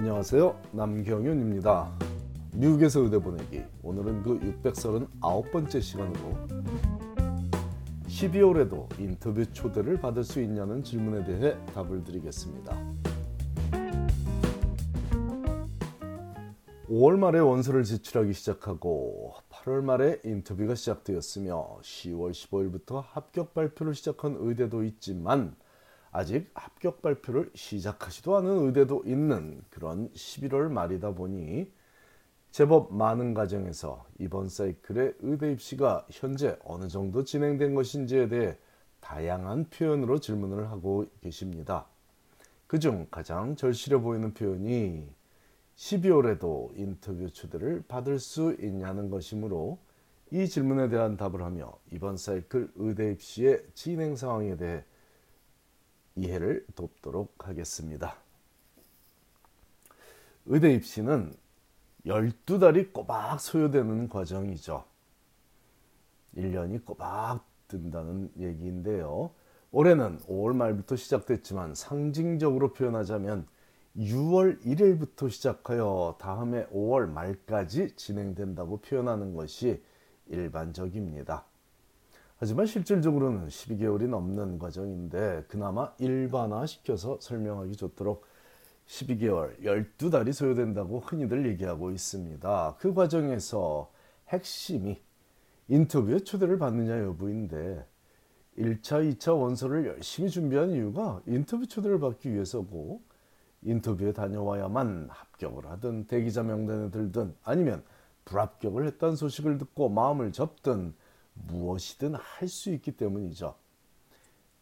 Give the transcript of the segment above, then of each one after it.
안녕하세요. 남경윤입니다. 미국에서 의대 보내기. 오늘은 그 639번째 시간으로 12월에도 인터뷰 초대를 받을 수 있냐는 질문에 대해 답을 드리겠습니다. 5월 말에 원서를 제출하기 시작하고 8월 말에 인터뷰가 시작되었으며 10월 15일부터 합격 발표를 시작한 의대도 있지만 아직 합격 발표를 시작하지도 않은 의대도 있는 그런 11월 말이다 보니 제법 많은 가정에서 이번 사이클의 의대 입시가 현재 어느 정도 진행된 것인지에 대해 다양한 표현으로 질문을 하고 계십니다. 그중 가장 절실해 보이는 표현이 12월에도 인터뷰 초대를 받을 수 있냐는 것이므로 이 질문에 대한 답을 하며 이번 사이클 의대 입시의 진행 상황에 대해 이해를 돕도록 하겠습니다. 의대 입시는 12달이 꼬박 소요되는 과정이죠. 1년이 꼬박 든다는 얘기인데요. 올해는 5월 말부터 시작됐지만 상징적으로 표현하자면 6월 1일부터 시작하여 다음해 5월 말까지 진행된다고 표현하는 것이 일반적입니다. 하지만 실질적으로는 12개월이 넘는 과정인데 그나마 일반화시켜서 설명하기 좋도록 12개월, 12달이 소요된다고 흔히들 얘기하고 있습니다. 그 과정에서 핵심이 인터뷰에 초대를 받느냐 여부인데 1차, 2차 원서를 열심히 준비한 이유가 인터뷰 초대를 받기 위해서고 인터뷰에 다녀와야만 합격을 하든 대기자 명단에 들든 아니면 불합격을 했다는 소식을 듣고 마음을 접든 무엇이든 할 수 있기 때문이죠.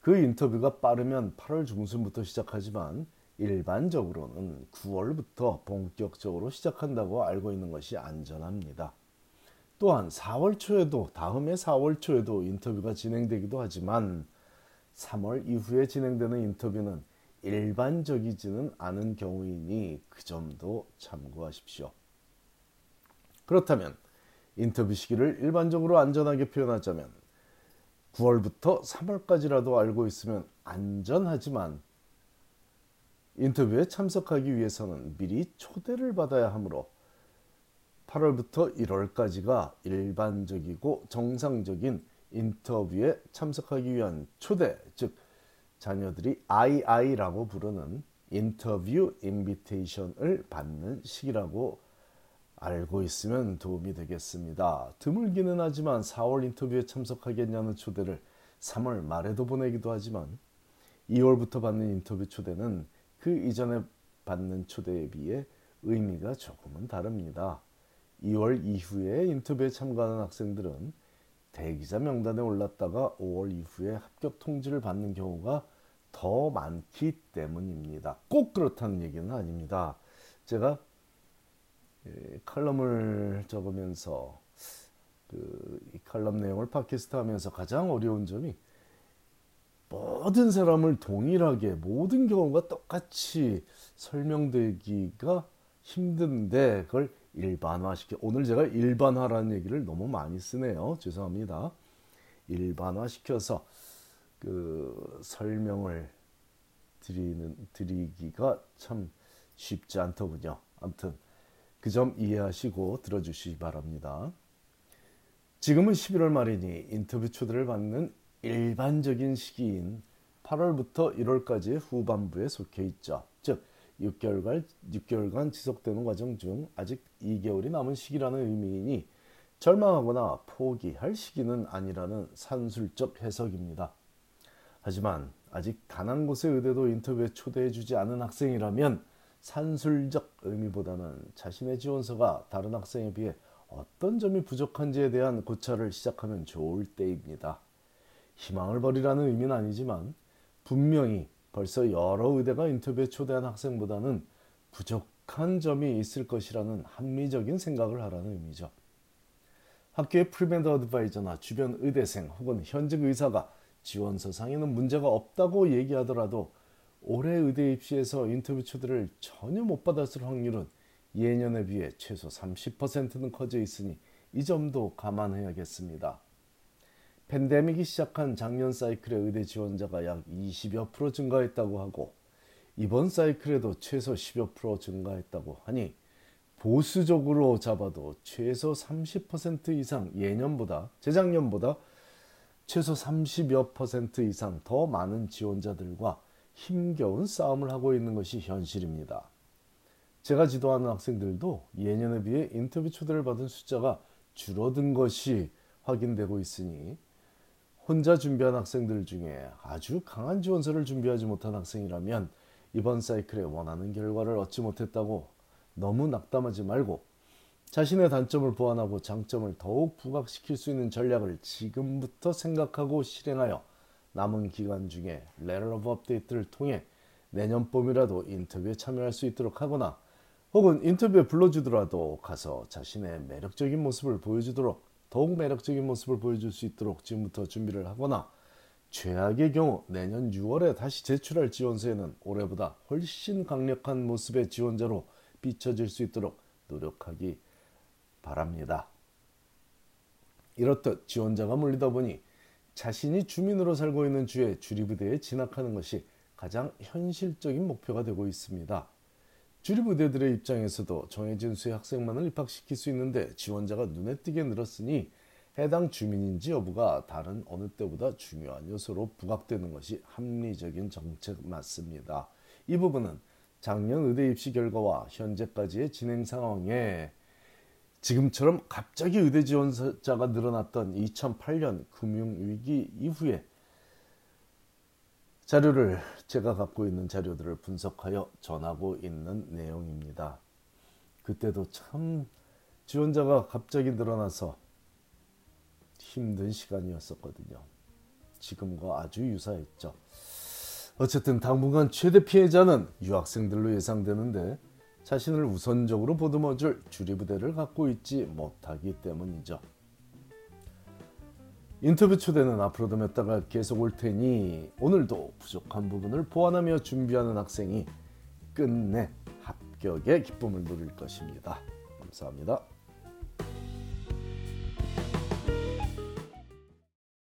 그 인터뷰가 빠르면 8월 중순부터 시작하지만 일반적으로는 9월부터 본격적으로 시작한다고 알고 있는 것이 안전합니다. 또한 4월 초에도 다음해 4월 초에도 인터뷰가 진행되기도 하지만 3월 이후에 진행되는 인터뷰는 일반적이지는 않은 경우이니 그 점도 참고하십시오. 그렇다면 인터뷰 시기를 일반적으로 안전하게 표현하자면 9월부터 3월까지라도 알고 있으면 안전하지만 인터뷰에 참석하기 위해서는 미리 초대를 받아야 하므로 8월부터 1월까지가 일반적이고 정상적인 인터뷰에 참석하기 위한 초대, 즉 자녀들이 II라고 부르는 인터뷰 인비테이션을 받는 시기라고 알고 있으면 도움이 되겠습니다. 드물기는 하지만 4월 인터뷰에 참석하겠냐는 초대를 3월 말에도 보내기도 하지만 2월부터 받는 인터뷰 초대는 그 이전에 받는 초대에 비해 의미가 조금은 다릅니다. 2월 이후에 인터뷰에 참가하는 학생들은 대기자 명단에 올랐다가 5월 이후에 합격 통지를 받는 경우가 더 많기 때문입니다. 꼭 그렇다는 얘기는 아닙니다. 제가 칼럼을 적으면서 그 이 칼럼 내용을 팟캐스트 하면서 가장 어려운 점이 모든 사람을 동일하게 모든 경우가 똑같이 설명되기가 힘든데 그걸 일반화시켜 오늘 제가 일반화라는 얘기를 너무 많이 쓰네요. 죄송합니다. 일반화시켜서 그 설명을 드리는 드리기가 참 쉽지 않더군요. 아무튼 그 점 이해하시고 들어주시기 바랍니다. 지금은 11월 말이니 인터뷰 초대를 받는 일반적인 시기인 8월부터 1월까지의 후반부에 속해 있죠. 즉 6개월간 6개월간 지속되는 과정 중 아직 2개월이 남은 시기라는 의미이니 절망하거나 포기할 시기는 아니라는 산술적 해석입니다. 하지만 아직 단 한 곳의 의대도 인터뷰에 초대해 주지 않은 학생이라면 산술적 의미보다는 자신의 지원서가 다른 학생에 비해 어떤 점이 부족한지에 대한 고찰을 시작하면 좋을 때입니다. 희망을 버리라는 의미는 아니지만 분명히 벌써 여러 의대가 인터뷰에 초대한 학생보다는 부족한 점이 있을 것이라는 합리적인 생각을 하라는 의미죠. 학교의 Pre-Med Advisor나 주변 의대생 혹은 현직 의사가 지원서상에는 문제가 없다고 얘기하더라도 올해 의대 입시에서 인터뷰 초대를 전혀 못 받았을 확률은 예년에 비해 최소 30%는 커져 있으니 이 점도 감안해야겠습니다. 팬데믹이 시작한 작년 사이클의 의대 지원자가 약 20여 프로 증가했다고 하고 이번 사이클에도 최소 10여 프로 증가했다고 하니 보수적으로 잡아도 최소 30% 이상 예년보다 재작년보다 최소 30여 퍼센트 이상 더 많은 지원자들과 힘겨운 싸움을 하고 있는 것이 현실입니다. 제가 지도하는 학생들도 예년에 비해 인터뷰 초대를 받은 숫자가 줄어든 것이 확인되고 있으니 혼자 준비한 학생들 중에 아주 강한 지원서를 준비하지 못한 학생이라면 이번 사이클에 원하는 결과를 얻지 못했다고 너무 낙담하지 말고 자신의 단점을 보완하고 장점을 더욱 부각시킬 수 있는 전략을 지금부터 생각하고 실행하여 남은 기간 중에 Letter of Update를 통해 내년 봄이라도 인터뷰에 참여할 수 있도록 하거나 혹은 인터뷰에 불러주더라도 가서 자신의 매력적인 모습을 보여주도록 더욱 매력적인 모습을 보여줄 수 있도록 지금부터 준비를 하거나 최악의 경우 내년 6월에 다시 제출할 지원서에는 올해보다 훨씬 강력한 모습의 지원자로 비춰질 수 있도록 노력하기 바랍니다. 이렇듯 지원자가 몰리다 보니 자신이 주민으로 살고 있는 주의 주리부대에 진학하는 것이 가장 현실적인 목표가 되고 있습니다. 주리부대들의 입장에서도 정해진 수의 학생만을 입학시킬 수 있는데 지원자가 눈에 띄게 늘었으니 해당 주민인지 여부가 다른 어느 때보다 중요한 요소로 부각되는 것이 합리적인 정책 맞습니다. 이 부분은 작년 의대 입시 결과와 현재까지의 진행 상황에 지금처럼 갑자기 의대 지원자가 늘어났던 2008년 금융위기 이후에 자료를 제가 갖고 있는 자료들을 분석하여 전하고 있는 내용입니다. 그때도 참 지원자가 갑자기 늘어나서 힘든 시간이었었거든요. 지금과 아주 유사했죠. 어쨌든 당분간 최대 피해자는 유학생들로 예상되는데 자신을 우선적으로 보듬어줄 주리부대를 갖고 있지 못하기 때문이죠. 인터뷰 초대는 앞으로도 몇 달간 계속 올 테니 오늘도 부족한 부분을 보완하며 준비하는 학생이 끝내 합격의 기쁨을 누릴 것입니다. 감사합니다.